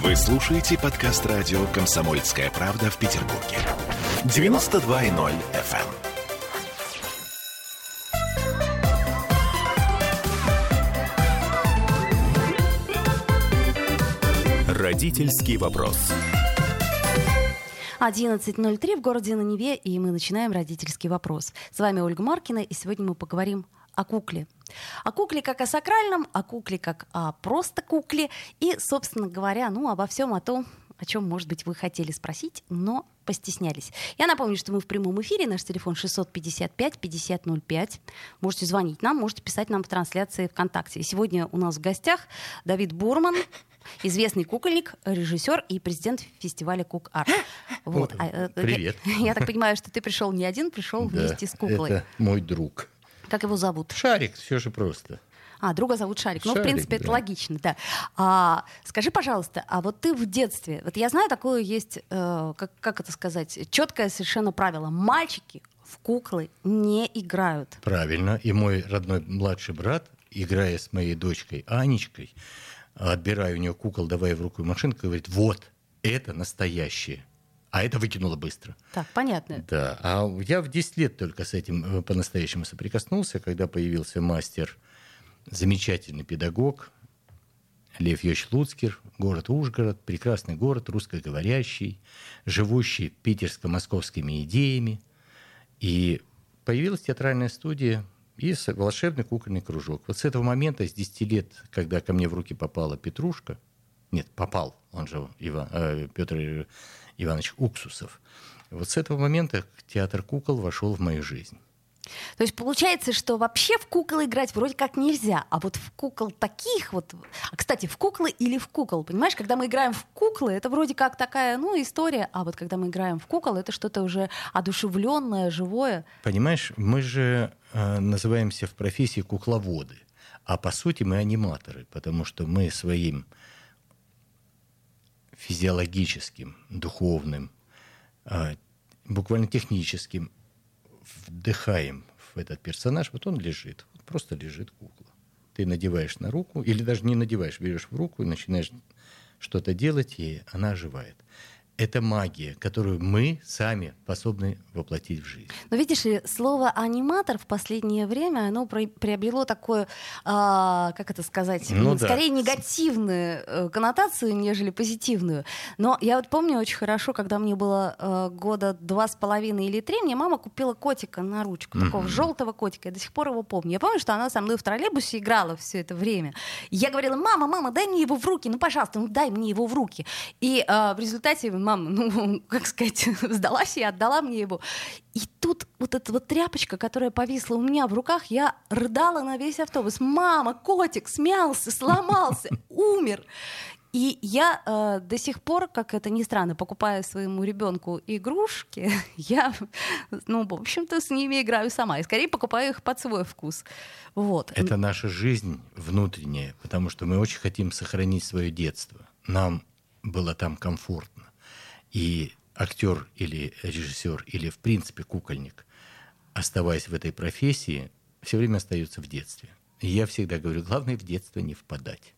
Вы слушаете подкаст радио «Комсомольская правда» в Петербурге. 92.0 FM. Родительский вопрос. 11.03 в городе на Неве, и мы начинаем родительский вопрос. С вами Ольга Маркина, и сегодня мы поговорим о кукле. О кукле как о сакральном, о кукле как о просто кукле, и, собственно говоря, ну, обо всем о том, о чем, может быть, вы хотели спросить, но постеснялись. Я напомню, что мы в прямом эфире. Наш телефон 655-5005. Можете звонить нам, можете писать нам в трансляции ВКонтакте. И сегодня у нас в гостях Давид Бурман, известный кукольник, режиссер и президент фестиваля Кук Арт. Вот. А, Привет. Я, я так понимаю, что ты пришел не один, пришел Да, вместе с куклой. Это мой друг. Как его зовут? Шарик, все же просто. А, друга зовут Шарик. ну, в Шарик, принципе, это да. логично, да. А, скажи, пожалуйста, а вот ты в детстве, вот я знаю, такое есть, э, как, как это сказать, четкое совершенно правило. Мальчики в куклы не играют. Правильно. И мой родной младший брат, играя с моей дочкой Анечкой, отбирая у нее кукол, давая в руку машинку, говорит, вот, это настоящее. А это выкинула быстро. Так, понятно. Да, а я в 10 лет только с этим э, по-настоящему соприкоснулся, когда появился мастер, замечательный педагог Лев Йович Луцкер, город Ужгород, прекрасный город, русскоговорящий, живущий питерско-московскими идеями. И появилась театральная студия и волшебный кукольный кружок. Вот с этого момента, с 10 лет, когда ко мне в руки попала Петрушка, нет, попал, он же Иван, э, Петр Иванович Уксусов, вот с этого момента театр кукол вошел в мою жизнь. То есть получается, что вообще в кукол играть вроде как нельзя, а вот в кукол таких вот... А, кстати, в куклы или в кукол, понимаешь? Когда мы играем в куклы, это вроде как такая, ну, история, а вот когда мы играем в кукол, это что-то уже одушевленное, живое. Понимаешь, мы же э, называемся в профессии кукловоды, а по сути мы аниматоры, потому что мы своим физиологическим, духовным, э, буквально техническим вдыхаем в этот персонаж, вот он лежит, вот просто лежит кукла. Ты надеваешь на руку, или даже не надеваешь, берешь в руку и начинаешь что-то делать, и она оживает. Это магия, которую мы сами способны воплотить в жизнь. Но видишь ли, слово аниматор в последнее время, оно при- приобрело такую, а, как это сказать, Ну м, да. скорее негативную э, коннотацию, нежели позитивную. Но я вот помню очень хорошо, когда мне было э, года два с половиной или три, мне мама купила котика на ручку, такого желтого котика, я до сих пор его помню. Я помню, что она со мной в троллейбусе играла все это время. Я говорила, мама, мама, дай мне его в руки, ну, пожалуйста, ну, дай мне его в руки. И э, в результате мама, ну, как сказать, сдалась и отдала мне его. И тут вот эта вот тряпочка, которая повисла у меня в руках, я рыдала на весь автобус. Мама, котик смялся, сломался, умер. И я э, до сих пор, как это ни странно, покупая своему ребенку игрушки, я, ну, в общем-то, с ними играю сама. И скорее покупаю их под свой вкус. Вот. Это наша жизнь внутренняя, потому что мы очень хотим сохранить свое детство. Нам было там комфортно. И актер или режиссер, или в принципе кукольник, оставаясь в этой профессии, все время остается в детстве. И я всегда говорю, главное в детство не впадать.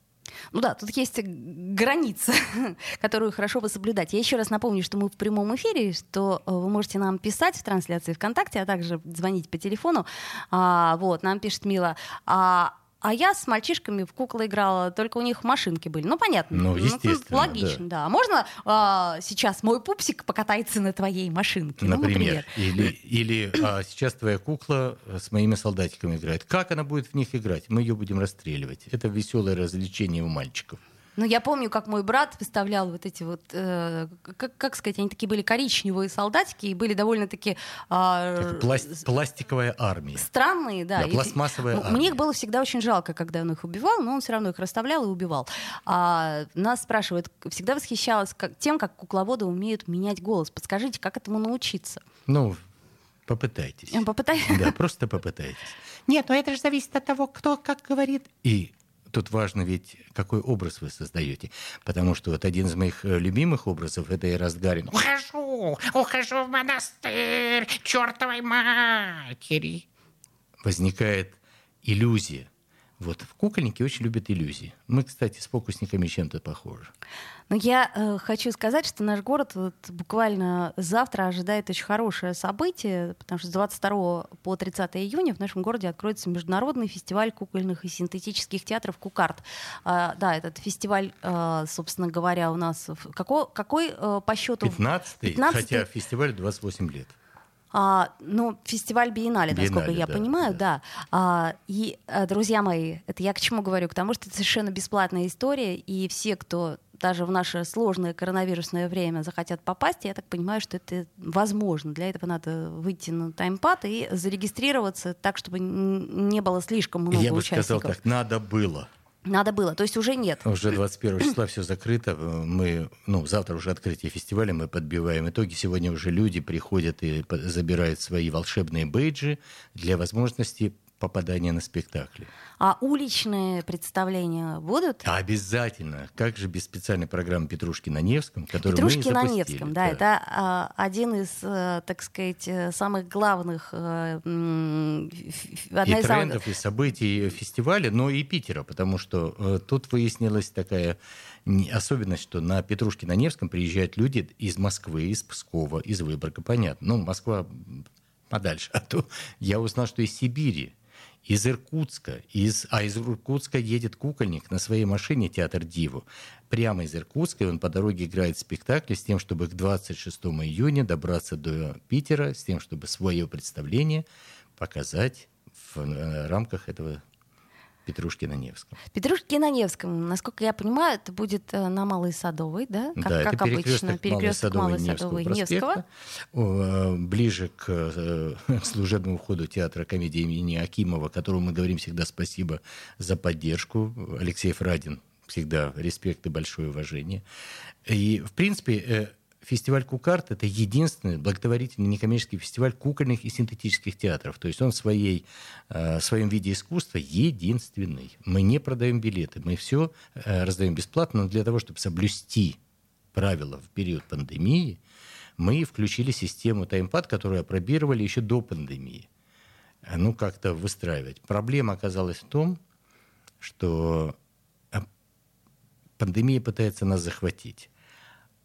Ну да, тут есть граница, которую хорошо бы соблюдать. Я еще раз напомню, что мы в прямом эфире, что э, вы можете нам писать в трансляции ВКонтакте, а также звонить по телефону. А, вот, нам пишет Мила. А, а я с мальчишками в куклы играла, только у них машинки были. Ну, понятно. Ну, естественно, Логично, да. А можно а, сейчас мой пупсик покатается на твоей машинке? Ну, Например. Или, или а, сейчас твоя кукла с моими солдатиками играет. Как она будет в них играть? Мы ее будем расстреливать. Это веселое развлечение у мальчиков. Ну, я помню, как мой брат выставлял вот эти вот, э, как, как сказать, они такие были коричневые солдатики и были довольно-таки Как пласт- пластиковая армия. странные, да. Да, И- пластмассовая м- армия. Мне их было всегда очень жалко, когда он их убивал, но он все равно их расставлял и убивал. А, нас спрашивают, всегда восхищалась как- тем, как кукловоды умеют менять голос. Подскажите, как этому научиться? Ну, попытайтесь. Я попытаюсь. Да, просто попытайтесь. Нет, но это же зависит от того, кто как говорит. И тут важно ведь, какой образ вы создаете. Потому что вот один из моих э, любимых образов — это Эрастгарин. Ухожу, ухожу в монастырь чертовой матери. Возникает иллюзия. Вот. Кукольники очень любят иллюзии. Мы, кстати, с фокусниками чем-то похожи. Но я э, хочу сказать, что наш город вот, буквально завтра ожидает очень хорошее событие, потому что с 22 по 30 июня в нашем городе откроется международный фестиваль кукольных и синтетических театров «Кукарт». А, да, этот фестиваль, а, собственно говоря, у нас... в- Какой, какой э, по счету? 15-й, 15-й. хотя фестиваль 28 лет. А, ну, фестиваль Биеннале, насколько Биеннале, я да, понимаю, да. А, и, а, друзья мои, это я к чему говорю? К тому, что это совершенно бесплатная история, и все, кто даже в наше сложное коронавирусное время захотят попасть, я так понимаю, что это возможно. Для этого надо выйти на таймпад и зарегистрироваться так, чтобы не было слишком много Я бы участников. сказал так, надо было. Надо было, то есть уже нет. Уже 21 числа все закрыто. Мы, ну, завтра уже открытие фестиваля, мы подбиваем итоги. Сегодня уже люди приходят и забирают свои волшебные бейджи для возможности попадания на спектакли. А уличные представления будут? Обязательно. Как же без специальной программы «Петрушки на Невском», которую Петрушки мы на запустили. Невском, да, это а, один из, э, так сказать, э, самых главных, ф- одна и из самых- трендов, и событий фестиваля, но и Питера, потому что э, тут выяснилась такая особенность, что на Петрушке на Невском приезжают люди из Москвы, из Пскова, из Выборга, понятно. Ну, Москва подальше. А то я узнал, что из Сибири, из Иркутска, из, а из Иркутска едет кукольник на своей машине театр Диву. Прямо из Иркутска, и он по дороге играет спектакли с тем, чтобы к 26 июня добраться до Питера, с тем, чтобы свое представление показать в э, рамках этого Петрушки на Невском. Петрушки на Невском, насколько я понимаю, это будет э, на Малой Садовой, да? Как, да, как это обычно. перекресток Малой Садовой, Малой Невского Садовой, Невского. О, э, ближе к э, служебному входу театра комедии имени Акимова, которому мы говорим всегда спасибо за поддержку. Алексей Фрадин всегда респект и большое уважение. И, в принципе, фестиваль Кукарт — это единственный благотворительный некоммерческий фестиваль кукольных и синтетических театров. То есть он в своей, э, своем виде искусства единственный. Мы не продаем билеты, мы все раздаем бесплатно, но для того, чтобы соблюсти правила в период пандемии, мы включили систему таймпад, которую опробировали еще до пандемии. А, Ну, как-то выстраивать. Проблема оказалась в том, что а, пандемия пытается нас захватить.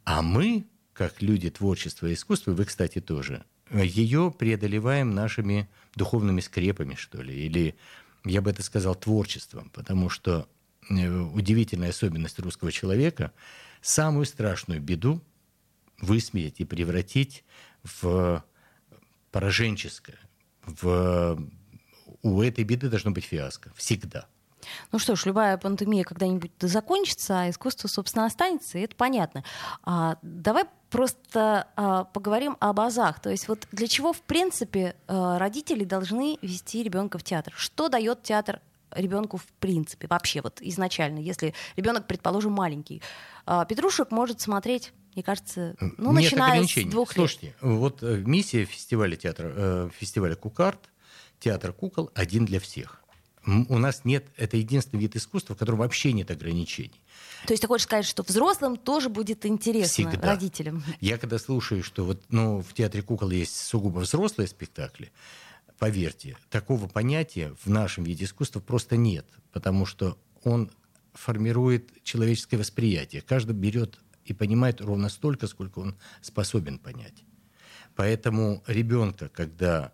А мы, как люди творчества и искусства, вы, кстати, тоже, ее преодолеваем нашими духовными скрепами, что ли, или, я бы это сказал, творчеством, потому что э, удивительная особенность русского человека – самую страшную беду высмеять и превратить в пораженческое. В... У этой беды должно быть фиаско. Всегда. Ну что ж, любая пандемия когда-нибудь закончится, а искусство, собственно, останется, и это понятно. А, давай просто а, поговорим об азах. То есть вот для чего, в принципе, а, родители должны вести ребенка в театр? Что дает театр ребенку в принципе, вообще вот изначально, если ребенок, предположим, маленький. А, Петрушек может смотреть, мне кажется, ну, Нет начиная с двух лет. Слушайте, вот э, миссия фестиваля театра, э, фестиваля Кукарт, театр кукол один для всех. У нас нет, это единственный вид искусства, в котором вообще нет ограничений. То есть ты хочешь сказать, что взрослым тоже будет интересно, Всегда. родителям? Я когда слушаю, что вот, ну, в театре кукол есть сугубо взрослые спектакли, поверьте, такого понятия в нашем виде искусства просто нет, потому что он формирует человеческое восприятие. Каждый берет и понимает ровно столько, сколько он способен понять. Поэтому ребенка, когда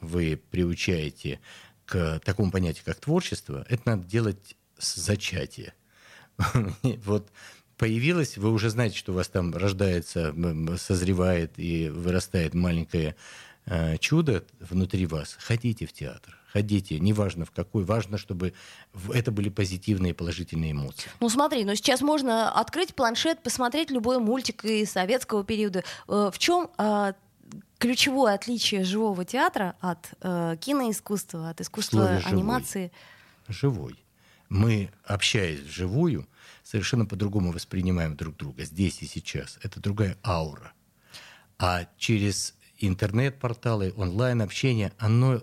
вы приучаете к такому понятию, как творчество, это надо делать с зачатия. Вот появилось, вы уже знаете, что у вас там рождается, созревает и вырастает маленькое э, чудо внутри вас. Ходите в театр, ходите, неважно в какой, важно, чтобы это были позитивные, положительные эмоции. Ну смотри, ну сейчас можно открыть планшет, посмотреть любой мультик из советского периода. Э, В чем а, ключевое отличие живого театра от э, киноискусства, от искусства слове «живой». анимации? живой. Мы, общаясь вживую, совершенно по-другому воспринимаем друг друга здесь и сейчас. Это другая аура. А через интернет-порталы, онлайн-общение, оно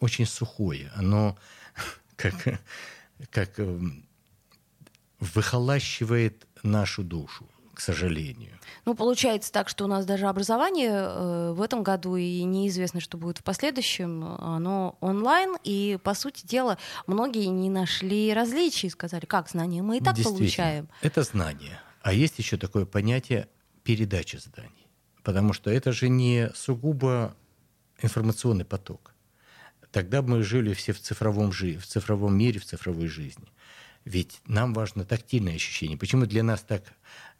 очень сухое. Оно как, как эм, выхолащивает нашу душу. К сожалению. Ну, получается так, что у нас даже образование э, в этом году и неизвестно, что будет в последующем, оно онлайн, и, по сути дела, многие не нашли различий, сказали, как знания мы и так получаем. Это знание. А есть еще такое понятие передача знаний. Потому что это же не сугубо информационный поток. Тогда мы жили все в цифровом, в цифровом мире, в цифровой жизни. Ведь нам важно тактильное ощущение. Почему для нас так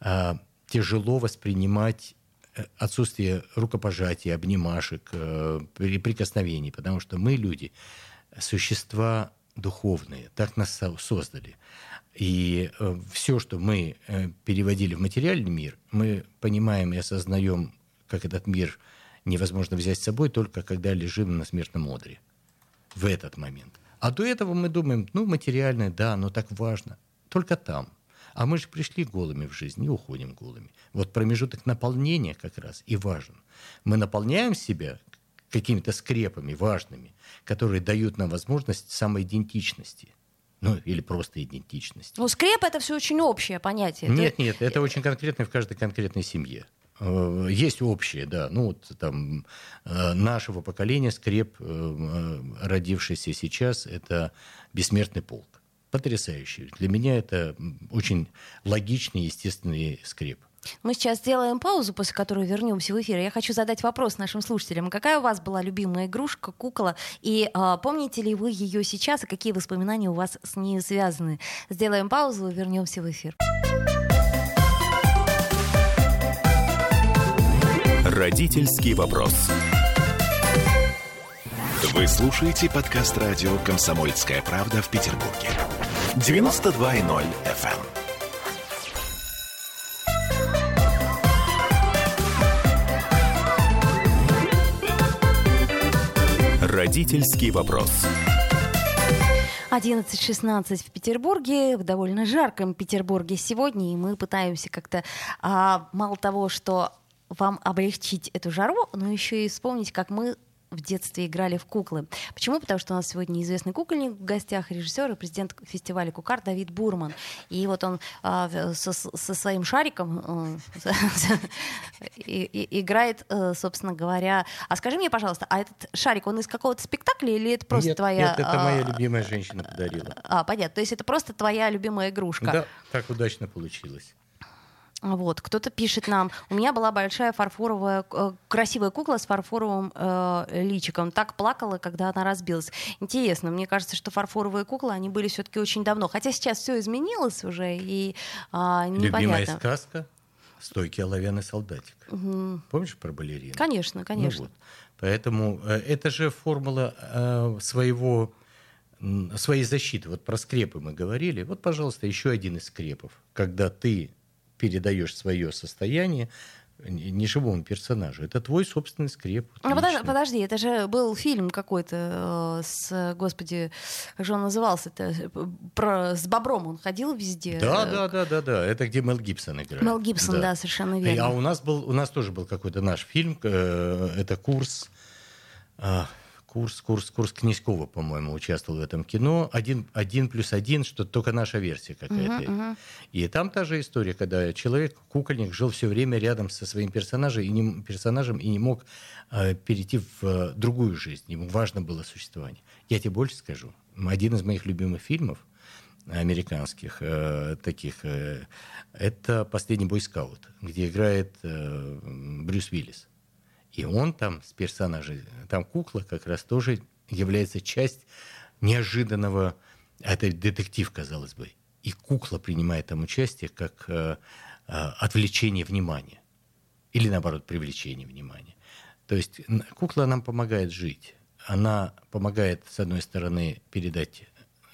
а, тяжело воспринимать э, отсутствие рукопожатия, обнимашек, э, при- прикосновений? Потому что мы, люди, существа духовные, так нас со- создали. И все, что мы э, переводили в материальный мир, мы понимаем и осознаем, как этот мир невозможно взять с собой, только когда лежим на смертном одре. В этот момент. А до этого мы думаем, ну, материальное, да, но так важно. Только там. А мы же пришли голыми в жизнь и уходим голыми. Вот промежуток наполнения как раз и важен. Мы наполняем себя какими-то скрепами важными, которые дают нам возможность самоидентичности. Ну, или просто идентичности. Ну, скреп это все очень общее понятие. Это- Нет, нет, это очень конкретно в каждой конкретной семье. Э, Есть общее, да, ну вот там э, нашего поколения скреп, э, родившийся сейчас, это бессмертный полк. Потрясающий. Для меня это очень логичный, естественный скреп. Мы сейчас сделаем паузу, после которой вернемся в эфир. Я хочу задать вопрос нашим слушателям. Какая у вас была любимая игрушка, кукола? И а, помните ли вы ее сейчас, и какие воспоминания у вас с ней связаны? Сделаем паузу, вернемся в эфир. Родительский вопрос. Вы слушаете подкаст радио «Комсомольская правда» в Петербурге. 92.0 FM. Родительский вопрос. 11.16 в Петербурге, в довольно жарком Петербурге сегодня, и мы пытаемся как-то, а, мало того, что вам облегчить эту жару, но еще и вспомнить, как мы в детстве играли в куклы. Почему? Потому что у нас сегодня известный кукольник в гостях, режиссер и президент фестиваля Кукар Давид Бурман. И вот он в- со, со своим шариком э, и- и- играет, э, собственно говоря. А скажи мне, пожалуйста, а этот шарик, он из какого-то спектакля или это просто нет, твоя... нет, это моя а, любимая женщина подарила. а, понятно. То есть это просто твоя любимая игрушка. Да, так удачно получилось. А Вот, кто-то пишет нам, у меня была большая фарфоровая, э, красивая кукла с фарфоровым э, личиком. Так плакала, когда она разбилась. Интересно, мне кажется, что фарфоровые куклы, они были все-таки очень давно. Хотя сейчас все изменилось уже, и Любимая непонятно. сказка «Стойкий оловянный солдатик». Помнишь про балерину? Конечно, конечно. Ну вот. Поэтому э, это же формула э, своего своей защиты. Вот про скрепы мы говорили. Вот, пожалуйста, еще один из скрепов. Когда ты передаешь свое состояние не живому персонажу. Это твой собственный скреп. Ну, подожди, подожди, это же был фильм какой-то э, с, господи, как же он назывался это про с бобром он ходил везде. Да, да, да, да, да. Это где Мел Гибсон играет. Мел Гибсон, да, совершенно И- верно. А у нас был, у нас тоже был какой-то наш фильм. э, Это курс, а, курс, курс, курс Князькова, по-моему, участвовал в этом кино. Один, один плюс один, что только наша версия какая-то. И там та же история, когда человек, кукольник, жил все время рядом со своим персонажем и не, персонажем и не мог э, перейти в э, другую жизнь. Ему важно было существование. Я тебе больше скажу. Один из моих любимых фильмов американских э, таких э, это «Последний бойскаут», где играет э, Брюс Уиллис. И он там с персонажем, там кукла как раз тоже является часть неожиданного, это детектив, казалось бы, и кукла принимает там участие как э, э, отвлечение внимания или наоборот привлечение внимания. То есть кукла нам помогает жить. Она помогает, с одной стороны, передать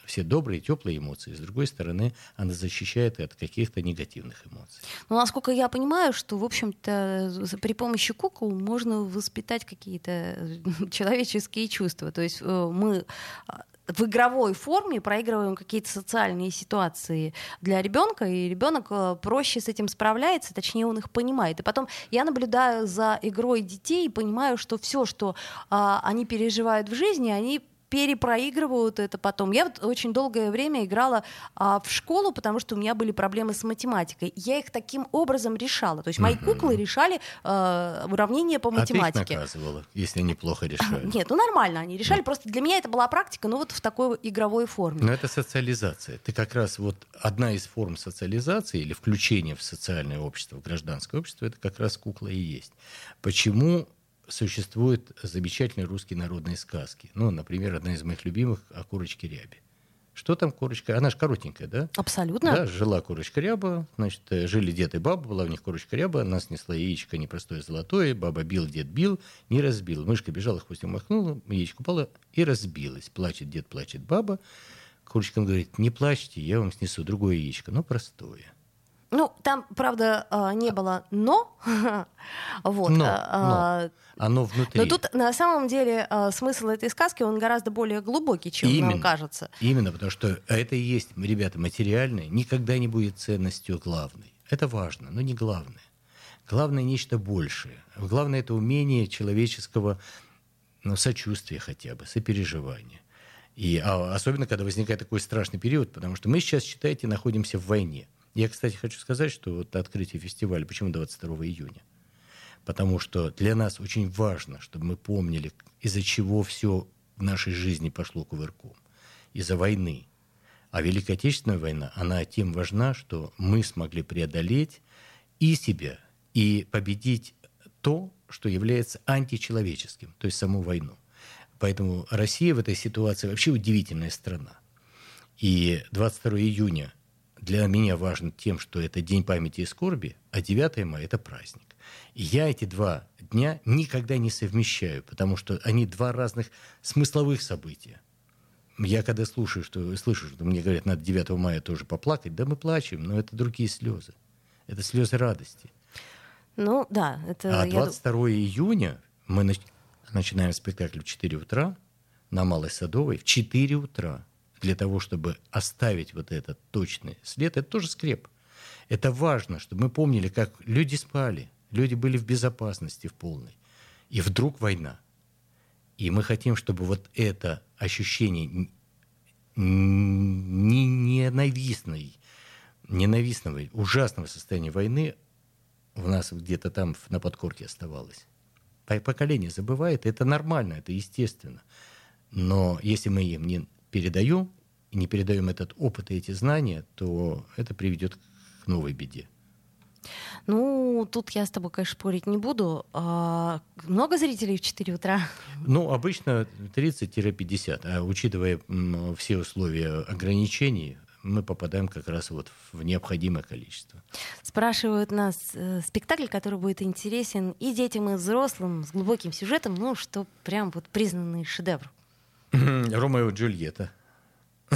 все добрые, теплые эмоции, с другой стороны, она защищает от каких-то негативных эмоций. Ну, насколько я понимаю, что, в общем-то, при помощи кукол можно воспитать какие-то э, человеческие чувства. То есть э, мы а, в игровой форме проигрываем какие-то социальные ситуации для ребенка, и ребенок э, проще с этим справляется, точнее он их понимает. И потом я наблюдаю за игрой детей и понимаю, что все, что а, они переживают в жизни, они перепроигрывают это потом. Я вот очень долгое время играла а, в школу, потому что у меня были проблемы с математикой. Я их таким образом решала. То есть мои куклы решали а, уравнения по математике. А ты наказывала, если они плохо решали. Нет, ну нормально они решали. Просто для меня это была практика, ну вот в такой игровой форме. Но это социализация. Ты как раз вот одна из форм социализации или включения в социальное общество, в гражданское общество, это как раз кукла и есть. Почему существуют замечательные русские народные сказки. Ну, например, одна из моих любимых о курочке рябе. Что там курочка? Она же коротенькая, да? Абсолютно. Да, жила курочка ряба, значит, э, жили дед и баба, была у них курочка ряба, она снесла яичко непростое золотое, баба бил, дед бил, не разбил. Мышка бежала, хвостом махнула, яичко упала и разбилась. Плачет дед, плачет баба. Курочка говорит, не плачьте, я вам снесу другое яичко, но простое. Ну, там, правда, а, не было «но». вот. Но, а, но. Оно внутри. Но тут, на самом деле, а, смысл этой сказки, он гораздо более глубокий, чем Именно. нам кажется. Именно, потому что это и есть, ребята, материальное никогда не будет ценностью главной. Это важно, но не главное. Главное нечто большее. Главное это умение человеческого ну, сочувствия хотя бы, сопереживания. И а, особенно, когда возникает такой страшный период, потому что мы сейчас, считайте, находимся в войне. Я, кстати, хочу сказать, что вот открытие фестиваля, почему 22 июня? Потому что для нас очень важно, чтобы мы помнили, из-за чего все в нашей жизни пошло кувырком. Из-за войны. А Великая Отечественная война, она тем важна, что мы смогли преодолеть и себя, и победить то, что является античеловеческим, то есть саму войну. Поэтому Россия в этой ситуации вообще удивительная страна. И 22 июня для меня важно тем, что это День памяти и скорби, а 9 мая – это праздник. И я эти два дня никогда не совмещаю, потому что они два разных смысловых события. Я когда слушаю, что, слышу, что мне говорят, надо 9 мая тоже поплакать, да мы плачем, но это другие слезы. Это слезы радости. Ну, да. Это, а я 22 июня мы нач- начинаем спектакль в 4 утра на Малой Садовой в 4 утра для того, чтобы оставить вот этот точный след, это тоже скреп. Это важно, чтобы мы помнили, как люди спали, люди были в безопасности в полной. И вдруг война. И мы хотим, чтобы вот это ощущение не ненавистной, ненавистного, ужасного состояния войны у нас где-то там на подкорке оставалось. Поколение забывает, это нормально, это естественно. Но если мы им не передаем и не передаем этот опыт и эти знания, то это приведет к новой беде. Ну, тут я с тобой, конечно, спорить не буду. А, много зрителей в 4 утра? Ну, обычно 30-50. А учитывая м, все условия ограничений, мы попадаем как раз вот в необходимое количество. Спрашивают нас э, спектакль, который будет интересен и детям, и взрослым, с глубоким сюжетом, ну, что прям вот признанный шедевр. Ромео и Джульетта.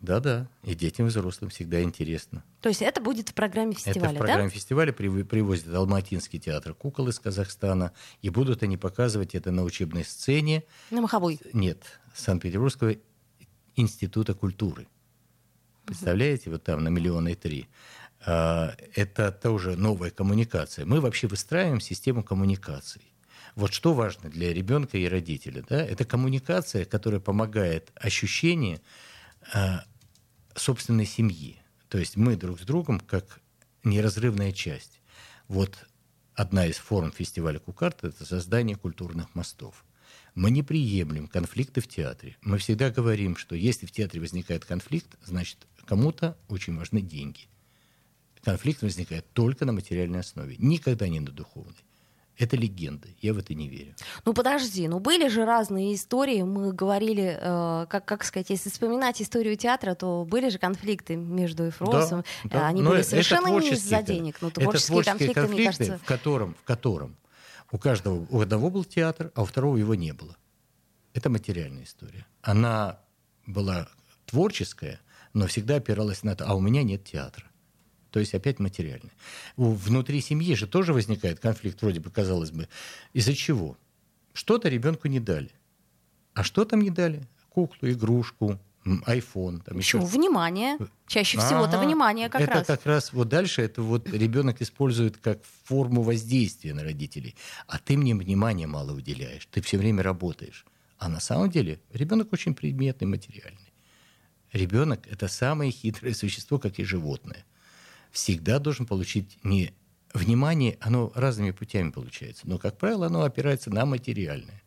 Да-да, и детям, и взрослым всегда интересно. То есть это будет в программе фестиваля, Это в программе да? фестиваля прив- привозят Алматинский театр кукол из Казахстана, и будут они показывать это на учебной сцене. На Маховой. Нет, Санкт-Петербургского института культуры. Представляете, вот там на миллиона и три. А, Это тоже новая коммуникация. Мы вообще выстраиваем систему коммуникаций. Вот что важно для ребенка и родителя, да, это коммуникация, которая помогает ощущение а, собственной семьи. То есть мы друг с другом как неразрывная часть. Вот одна из форм фестиваля Кукарт – это создание культурных мостов. Мы не приемлем конфликты в театре. Мы всегда говорим, что если в театре возникает конфликт, значит, кому-то очень важны деньги. Конфликт возникает только на материальной основе, никогда не на духовной. Это легенда, я в это не верю. Ну подожди, ну были же разные истории. Мы говорили, э, как, как сказать, если вспоминать историю театра, то были же конфликты между Эфросом. Да, да. Они Но были это совершенно не творческие из-за денег. Ну, это творческие, творческие конфликты, мне конфликты, кажется. в котором, в котором у каждого, у одного был театр, а у второго его не было. Это материальная история. Она была творческая, но всегда опиралась на то, а у меня нет театра. То есть опять материальное. Внутри семьи же тоже возникает конфликт, вроде бы, казалось бы. Из-за чего? Что-то ребенку не дали. А что там не дали? Куклу, игрушку, айфон. Там еще? Внимание. Чаще всего это Ага. внимание как это раз. как раз вот дальше это вот ребенок использует как форму воздействия на родителей. А ты мне внимания мало уделяешь. Ты все время работаешь. А на самом деле ребенок очень предметный, материальный. Ребенок – это самое хитрое существо, как и животное. Всегда должен получить не внимание, оно разными путями получается, но, как правило, оно опирается на материальное.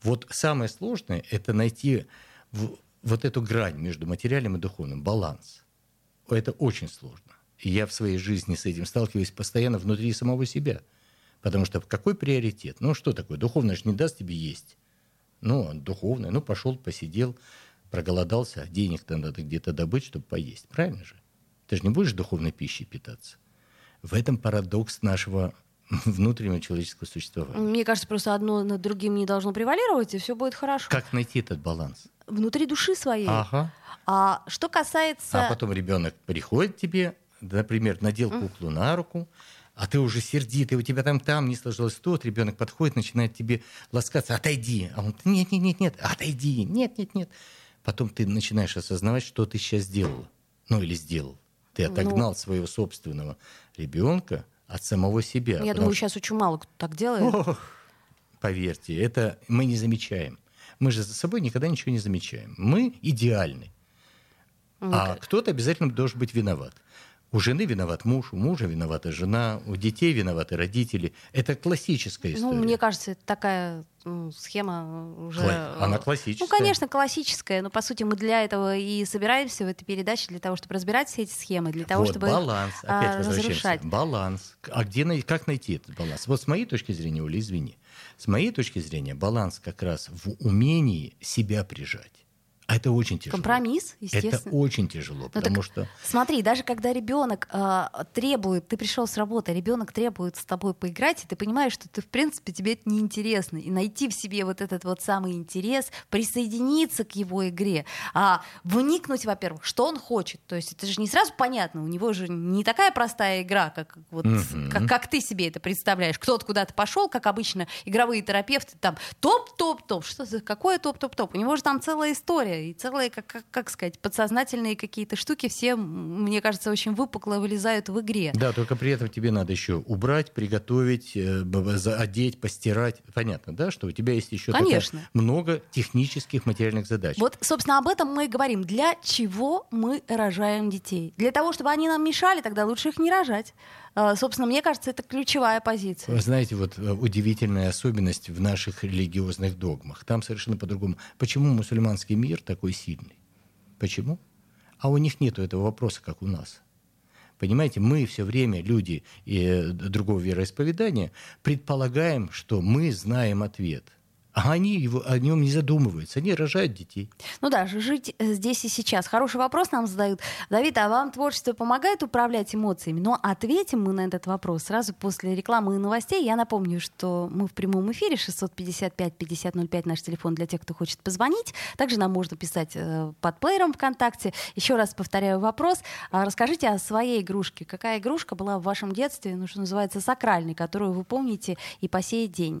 Вот самое сложное – это найти в, вот эту грань между материальным и духовным, баланс. Это очень сложно. Я в своей жизни с этим сталкиваюсь постоянно внутри самого себя. Потому что какой приоритет? Ну, что такое? Духовное же не даст тебе есть. Ну, духовное, ну, пошел, посидел, проголодался, денег-то надо где-то добыть, чтобы поесть. Правильно же? Ты же не будешь духовной пищей питаться. В этом парадокс нашего внутреннего человеческого существования. Мне кажется, просто одно над другим не должно превалировать, и все будет хорошо. Как найти этот баланс? Внутри души своей. Ага. А что касается... А потом ребенок приходит к тебе, например, надел куклу на руку, а ты уже сердитый, у тебя там там не сложилось тот, ребенок подходит, начинает тебе ласкаться, отойди. А он, нет, нет, нет, нет, отойди, нет, нет, нет. Потом ты начинаешь осознавать, что ты сейчас сделал, ну или сделал. Ты отогнал Ну. своего собственного ребенка от самого себя. Я думаю, что- сейчас очень мало кто так делает. Ох, поверьте, это мы не замечаем. Мы же за собой никогда ничего не замечаем. Мы идеальны. А кто-то обязательно должен быть виноват. У жены виноват муж, у мужа виновата жена, у детей виноваты родители. Это классическая история. Ну, мне кажется, это такая схема уже... Она классическая. Ну, конечно, классическая, но, по сути, мы для этого и собираемся в этой передаче, для того, чтобы разбирать все эти схемы, для того, вот, чтобы баланс, а, опять разрушать. Баланс. А где, как найти этот баланс? Вот с моей точки зрения, Оля, извини, с моей точки зрения баланс как раз в умении себя прижать. А это очень тяжело. Компромисс, Это естественно. очень тяжело, Ну, потому так что... Смотри, даже когда ребенок э, требует, ты пришел с работы, ребенок требует с тобой поиграть, и ты понимаешь, что ты, в принципе, тебе это неинтересно. И найти в себе вот этот вот самый интерес, присоединиться к его игре, а вникнуть, во-первых, что он хочет. То есть это же не сразу понятно, у него же не такая простая игра, как, вот, Мгм. как, как ты себе это представляешь. Кто-то куда-то пошел, как обычно, игровые терапевты, там топ-топ-топ, что за какое топ-топ-топ? У него же там целая история, и целые, как, как, как сказать, подсознательные какие-то штуки все, мне кажется, очень выпукло вылезают в игре. Да, только при этом тебе надо еще убрать, приготовить, э, одеть, постирать. Понятно, да, что у тебя есть еще Конечно. много технических материальных задач. Вот, собственно, об этом мы и говорим. Для чего мы рожаем детей? Для того, чтобы они нам мешали, тогда лучше их не рожать. А, Собственно, мне кажется, это ключевая позиция. Вы знаете, вот э, удивительная особенность в наших религиозных догмах. Там совершенно по-другому. Почему мусульманский мир такой сильный? Почему? А у них нет этого вопроса, как у нас. Понимаете, мы все время, люди э, другого вероисповедания, предполагаем, что мы знаем ответ. А они его, о нем не задумываются. Они рожают детей. Ну да, жить э, здесь и сейчас. Хороший вопрос нам задают. Давид, а вам творчество помогает управлять эмоциями? Но ответим мы на этот вопрос сразу после рекламы и новостей. Я напомню, что мы в прямом эфире 655-5005 наш телефон для тех, кто хочет позвонить. Также нам можно писать э, под плеером ВКонтакте. Еще раз повторяю вопрос. А Расскажите о своей игрушке. Какая игрушка была в вашем детстве, ну что называется, сакральной, которую вы помните и по сей день?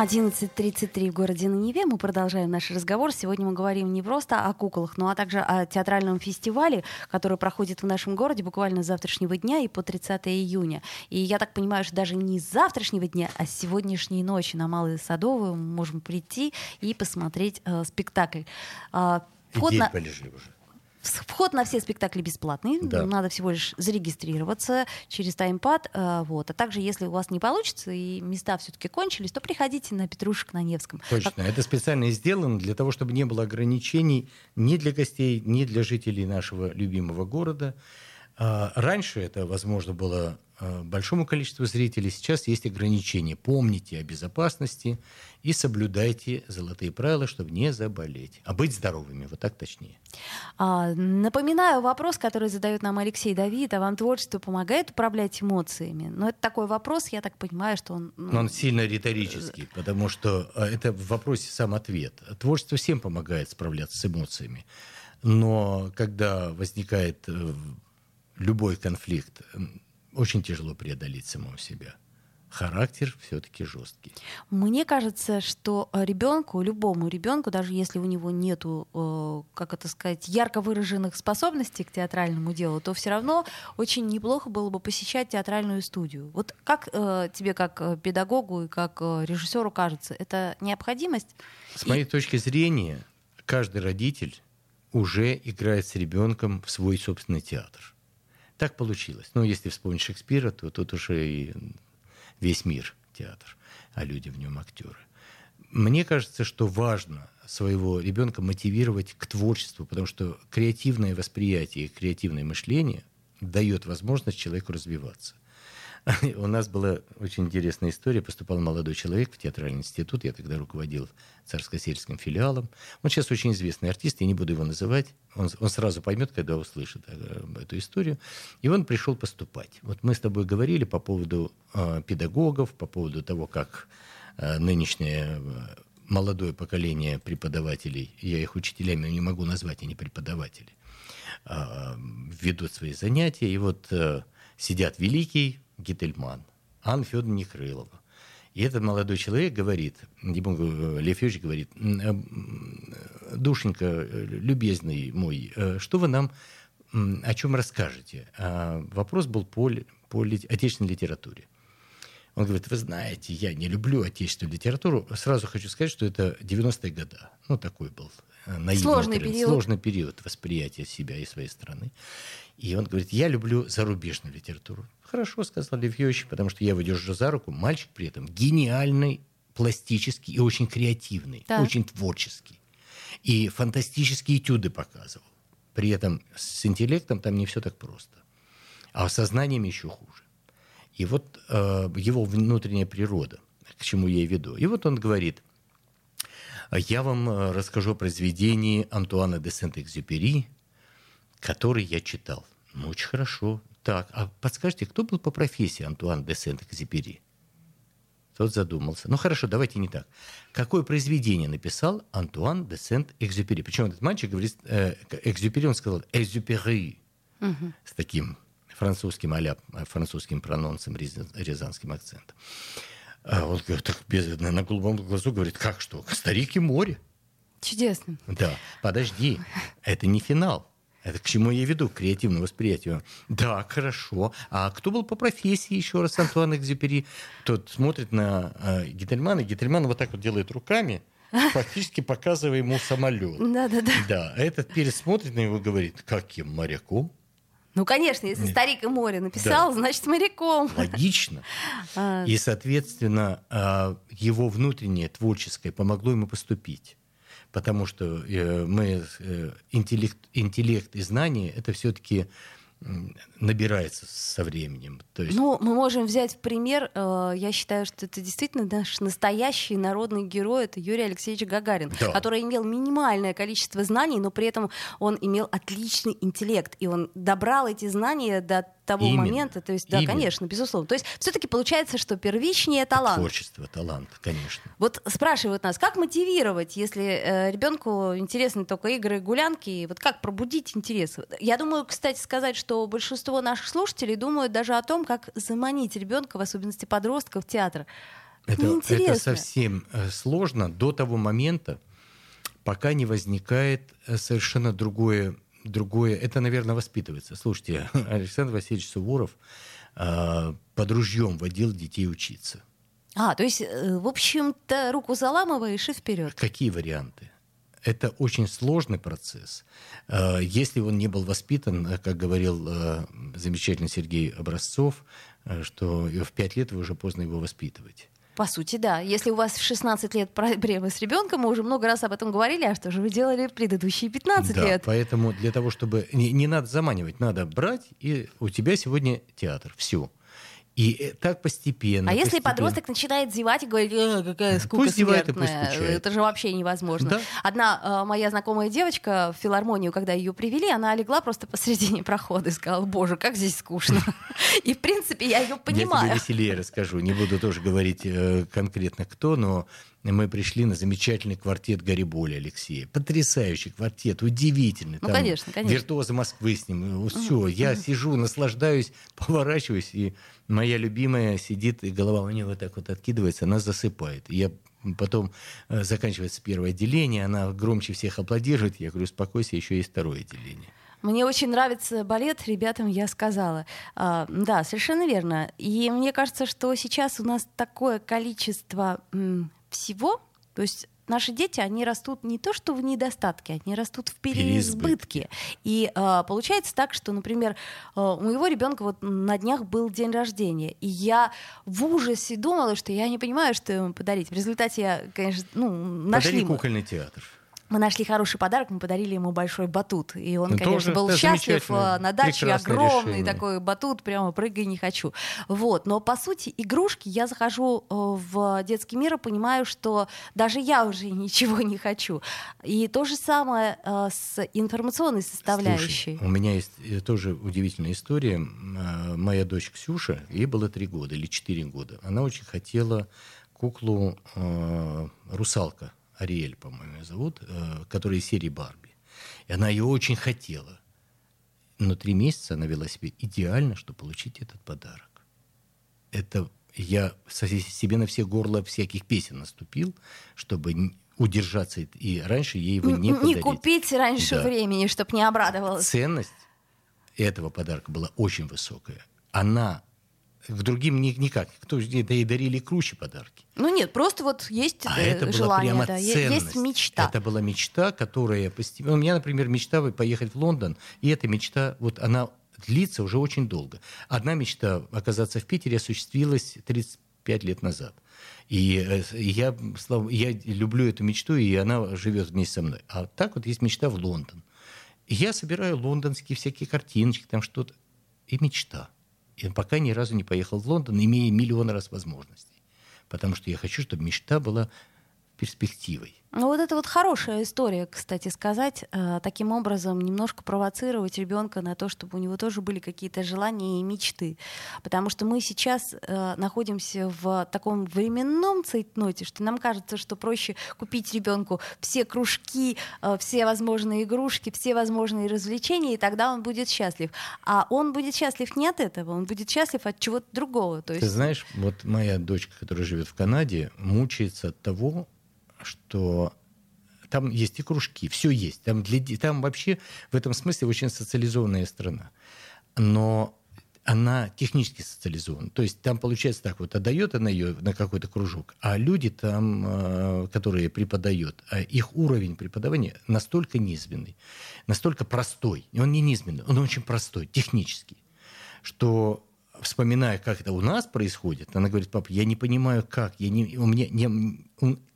11.33 в городе на Неве. Мы продолжаем наш разговор. Сегодня мы говорим не просто о куклах, но а также о театральном фестивале, который проходит в нашем городе буквально с завтрашнего дня и по 30 июня. И я так понимаю, что даже не с завтрашнего дня, а с сегодняшней ночи на Малые Садовые мы можем прийти и посмотреть э, спектакль. А, вход на- полежи уже. Вход на все спектакли бесплатный. Да. Надо всего лишь зарегистрироваться через таймпад. э, Вот. А также, если у вас не получится и места все-таки кончились, то приходите на Петрушек на Невском. Точно. Это специально сделано для того, чтобы не было ограничений ни для гостей, ни для жителей нашего любимого города. А, Раньше это, возможно, было а, большому количеству зрителей. Сейчас есть ограничения. Помните о безопасности и соблюдайте золотые правила, чтобы не заболеть. А быть здоровыми, вот так точнее. А, напоминаю вопрос, который задает нам Алексей Давид. А вам творчество помогает управлять эмоциями? Но это такой вопрос, я так понимаю, что он... ну, он сильно риторический, потому что а, это в вопросе сам ответ. Творчество всем помогает справляться с эмоциями. Но когда возникает э, любой конфликт, м, очень тяжело преодолеть самого себя. Характер все-таки жесткий. Мне кажется, что ребенку, любому ребенку, даже если у него нету, э, как это сказать, ярко выраженных способностей к театральному делу, то все равно очень неплохо было бы посещать театральную студию. Вот как э, тебе, как э, педагогу и как э, режиссеру кажется, это необходимость? С моей точки зрения, каждый родитель уже играет с ребенком в свой собственный театр. Так получилось. Но если вспомнить Шекспира, то тут уже и весь мир театр, а люди в нем актеры. Мне кажется, что важно своего ребенка мотивировать к творчеству, потому что креативное восприятие, креативное мышление дает возможность человеку развиваться. У нас была очень интересная история. Поступал молодой человек в театральный институт. Я тогда руководил царско-сельским филиалом. Он сейчас очень известный артист, я не буду его называть. Он, он сразу поймет, когда услышит э, эту историю. И он пришел поступать. Вот мы с тобой говорили по поводу э, педагогов, по поводу того, как э, нынешнее э, молодое поколение преподавателей, я их учителями не могу назвать, они преподаватели, э, ведут свои занятия. И вот сидят великий Гительман, Анна Федоровна Некрылова. И этот молодой человек говорит, ему э, Лев Юрьевич говорит, «М, э, душенька, э, любезный мой, что вы нам о чем расскажете? А вопрос был по, по отечественной литературе. Он говорит, вы знаете, я не люблю отечественную литературу. Сразу хочу сказать, что это 90-е годы. Ну, такой был э, наивный Сложный тренд, период. Сложный период восприятия себя и своей страны. И он говорит, я люблю зарубежную литературу. Хорошо, сказал Лев Юрьевич, потому что я его держу за руку. Мальчик при этом гениальный, пластический и очень креативный, Так. очень творческий. И фантастические этюды показывал. При этом с интеллектом там не все так просто. А с сознанием еще хуже. И вот э, его внутренняя природа, к чему я и веду. И вот он говорит, я вам э, расскажу о произведении Антуана де Сент-Экзюпери, который я читал. Ну, очень хорошо. Так, а подскажите, кто был по профессии Антуан де Сент-Экзюпери? Тот задумался. Ну хорошо, давайте не так. Какое произведение написал Антуан де Сент-Экзюпери? Причем этот мальчик говорит, э, Экзюпери, он сказал Экзюпери с таким французским а французским прононсом, рязан- рязанским акцентом. А он говорит, так без, на, голубом глазу говорит, как что? Старик и море. Чудесно. Да, подожди, это не финал. Это к чему я веду, к креативному восприятию. Да, хорошо. А кто был по профессии еще раз Антуан Экзюпери? Тот смотрит на э, Гительмана, и Гительман вот так вот делает руками, фактически показывая ему самолет. Да-да-да. Да, а этот пересмотрит на него и говорит, каким моряком? Ну, конечно, если старик и море написал, значит, моряком. Логично. А, И, соответственно, а, его внутреннее творческое помогло ему поступить. Потому что э, мы, э, интеллект, интеллект и знание, это все-таки набирается со временем. То есть, Ну, мы можем взять в пример, э, я считаю, что это действительно наш настоящий народный герой, это Юрий Алексеевич Гагарин, Да. который имел минимальное количество знаний, но при этом он имел отличный интеллект, и он добрал эти знания до того Именно. момента, то есть, да, Именно. конечно, безусловно. То есть все-таки получается, что первичнее талант. творчество, талант, конечно. Вот спрашивают нас, как мотивировать, если э, ребенку интересны только игры и гулянки, вот как пробудить интерес? Я думаю, кстати, сказать, что большинство наших слушателей думают даже о том, как заманить ребенка, в особенности подростка, в театр. Это, это совсем э, сложно до того момента, пока не возникает э, совершенно другое, другое. Это, наверное, воспитывается. Слушайте, Александр Васильевич Суворов э, под ружьем водил детей учиться. А, то есть, э, в общем-то, руку заламываешь и вперед. Какие варианты? Это очень сложный процесс. Э, Если он не был воспитан, э, как говорил э, замечательный Сергей Образцов, что в пять лет вы уже поздно его воспитывать. По сути, да. Если у вас в 16 лет проблемы с ребенком, мы уже много раз об этом говорили, а что же вы делали в предыдущие 15 Да, лет? поэтому для того, чтобы... Не, не надо заманивать, надо брать, и у тебя сегодня театр. Все. И э, так постепенно. А если постепенно. подросток начинает зевать и говорит, «Э, какая скука Пусть зевает и пусть смертная, скучает. это же вообще невозможно. Да. Одна э, моя знакомая девочка в филармонию, когда ее привели, она легла просто посредине прохода и сказала, боже, как здесь скучно. И, в принципе, я ее Я понимаю. тебе веселее расскажу. Не буду тоже говорить э, конкретно кто, но мы пришли на замечательный квартет Гариболи Алексея. Потрясающий квартет, удивительный. Ну, Там конечно, конечно. Виртуозы Москвы с ним. Все, я сижу, наслаждаюсь, поворачиваюсь, и моя любимая сидит, и голова у нее вот так вот откидывается, она засыпает. И я потом э, заканчивается первое отделение, она громче всех аплодирует. Я говорю, успокойся, еще есть второе отделение. Мне очень нравится балет, ребятам я сказала. А, да, совершенно верно. И мне кажется, что сейчас у нас такое количество м, всего, то есть наши дети, они растут не то что в недостатке, они растут в переизбытке. И а, получается так, что, например, а, у моего ребенка вот на днях был день рождения, и я в ужасе думала, что я не понимаю, что ему подарить. В результате я, конечно, ну, нашли... Подари кукольный театр. Мы нашли хороший подарок, мы подарили ему большой батут. И он, Ну, конечно, тоже был счастлив э, на даче, огромный решение. такой батут, прямо прыгай не хочу. Вот. Но, по сути, игрушки, я захожу э, в детский мир и понимаю, что даже я уже ничего не хочу. И то же самое э, с информационной составляющей. Слушай, у меня есть тоже удивительная история. Моя дочь Ксюша, ей было три года или четыре года. Она очень хотела куклу э, «Русалка», Ариэль, по-моему, её зовут, э, которая из серии «Барби». И она ее очень хотела. Но три месяца она вела себя идеально, чтобы получить этот подарок. Это я себе на все горла всяких песен наступил, чтобы удержаться. и- раньше ей его не не подарить. купить раньше Да. времени, чтобы не обрадовалась. Ценность этого подарка была очень высокая. Она к другим ни- никак. Кто да и дарили круче подарки. Ну нет, просто вот есть А э, это была желание, прямо да, ценность. есть мечта. Это была мечта, которая постепенно... У меня, например, мечта поехать в Лондон, и эта мечта, вот она длится уже очень долго. Одна мечта оказаться в Питере осуществилась 35 лет назад. И э, я, я люблю эту мечту, и она живет вместе со мной. А так вот есть мечта в Лондон. Я собираю лондонские всякие картиночки, там что-то. И мечта. И пока ни разу не поехал в Лондон, имея миллион раз возможностей. Потому что я хочу, чтобы мечта была перспективой. Ну вот это вот хорошая история, кстати сказать, э, таким образом немножко провоцировать ребенка на то, чтобы у него тоже были какие-то желания и мечты. Потому что мы сейчас э, находимся в таком временном цейтноте, что нам кажется, что проще купить ребенку все кружки, э, все возможные игрушки, все возможные развлечения, и тогда он будет счастлив. А он будет счастлив не от этого, он будет счастлив от чего-то другого. То Ты есть знаешь, вот моя дочка, которая живет в Канаде, мучается от того, что там есть и кружки, все есть. Там, для, там вообще в этом смысле очень социализованная страна. Но она технически социализована. То есть там получается так, вот отдает она ее на какой-то кружок, а люди там, э, которые преподают, а их уровень преподавания настолько низменный, настолько простой. Он не низменный, он очень простой, технический, что вспоминая, как это у нас происходит, она говорит, папа, я не понимаю, как, я не, у меня не,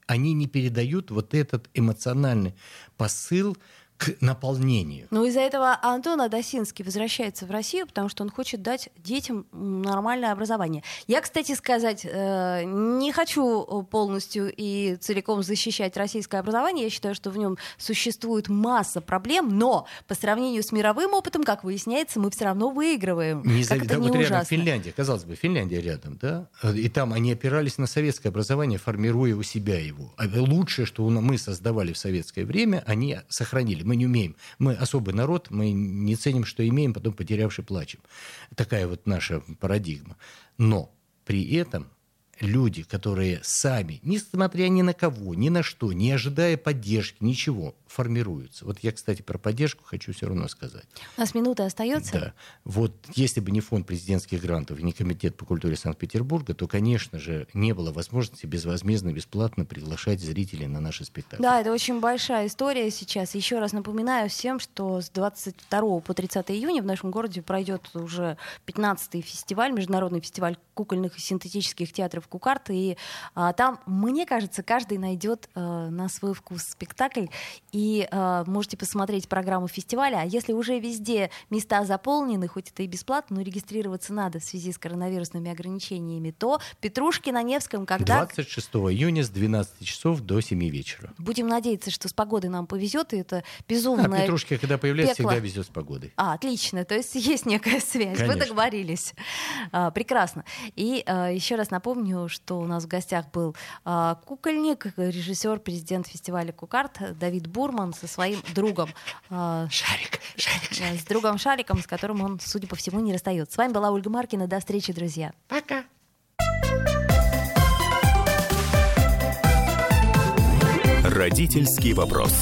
они не передают вот этот эмоциональный посыл к наполнению. Ну, из-за этого Антон Адасинский возвращается в Россию, потому что он хочет дать детям нормальное образование. Я, кстати сказать, э, не хочу полностью и целиком защищать российское образование. Я считаю, что в нем существует масса проблем, но по сравнению с мировым опытом, как выясняется, мы все равно выигрываем. Не Как зави- это да, не вот рядом ужасно. Финляндия, казалось бы, Финляндия рядом, да, и там они опирались на советское образование, формируя у себя его. А лучшее, что мы создавали в советское время, они сохранили. Мы не умеем. Мы особый народ, мы не ценим, что имеем, потом потерявши плачем. Такая вот наша парадигма. Но при этом люди, которые сами, несмотря ни на кого, ни на что, не ожидая поддержки, ничего, формируются. Вот я, кстати, про поддержку хочу все равно сказать. У нас минута остается. Да. Вот если бы не фонд президентских грантов и не комитет по культуре Санкт-Петербурга, то, конечно же, не было возможности безвозмездно, бесплатно приглашать зрителей на наши спектакли. Да, это очень большая история сейчас. Еще раз напоминаю всем, что с 22 по 30 июня в нашем городе пройдет уже 15-й фестиваль, международный фестиваль кукольных и синтетических театров Кукарт. И а, там, мне кажется, каждый найдет а, на свой вкус спектакль. И и э, можете посмотреть программу фестиваля. А если уже везде места заполнены, хоть это и бесплатно, но регистрироваться надо в связи с коронавирусными ограничениями, то Петрушки на Невском когда... 26 июня с 12 часов до 7 вечера. Будем надеяться, что с погодой нам повезет, и это А безумное Петрушки, когда появляется, пекло. всегда везет с погодой. А, отлично, то есть есть некая связь, вы Конечно. договорились. А, прекрасно. И а, еще раз напомню, что у нас в гостях был а, кукольник, режиссер, президент фестиваля Кукарт Давид Бурман со своим другом. а, Шарик, шарик, э, с другом Шариком, с которым он, судя по всему, не расстается. С вами была Ольга Маркина. До встречи, друзья. Пока. Родительский вопрос.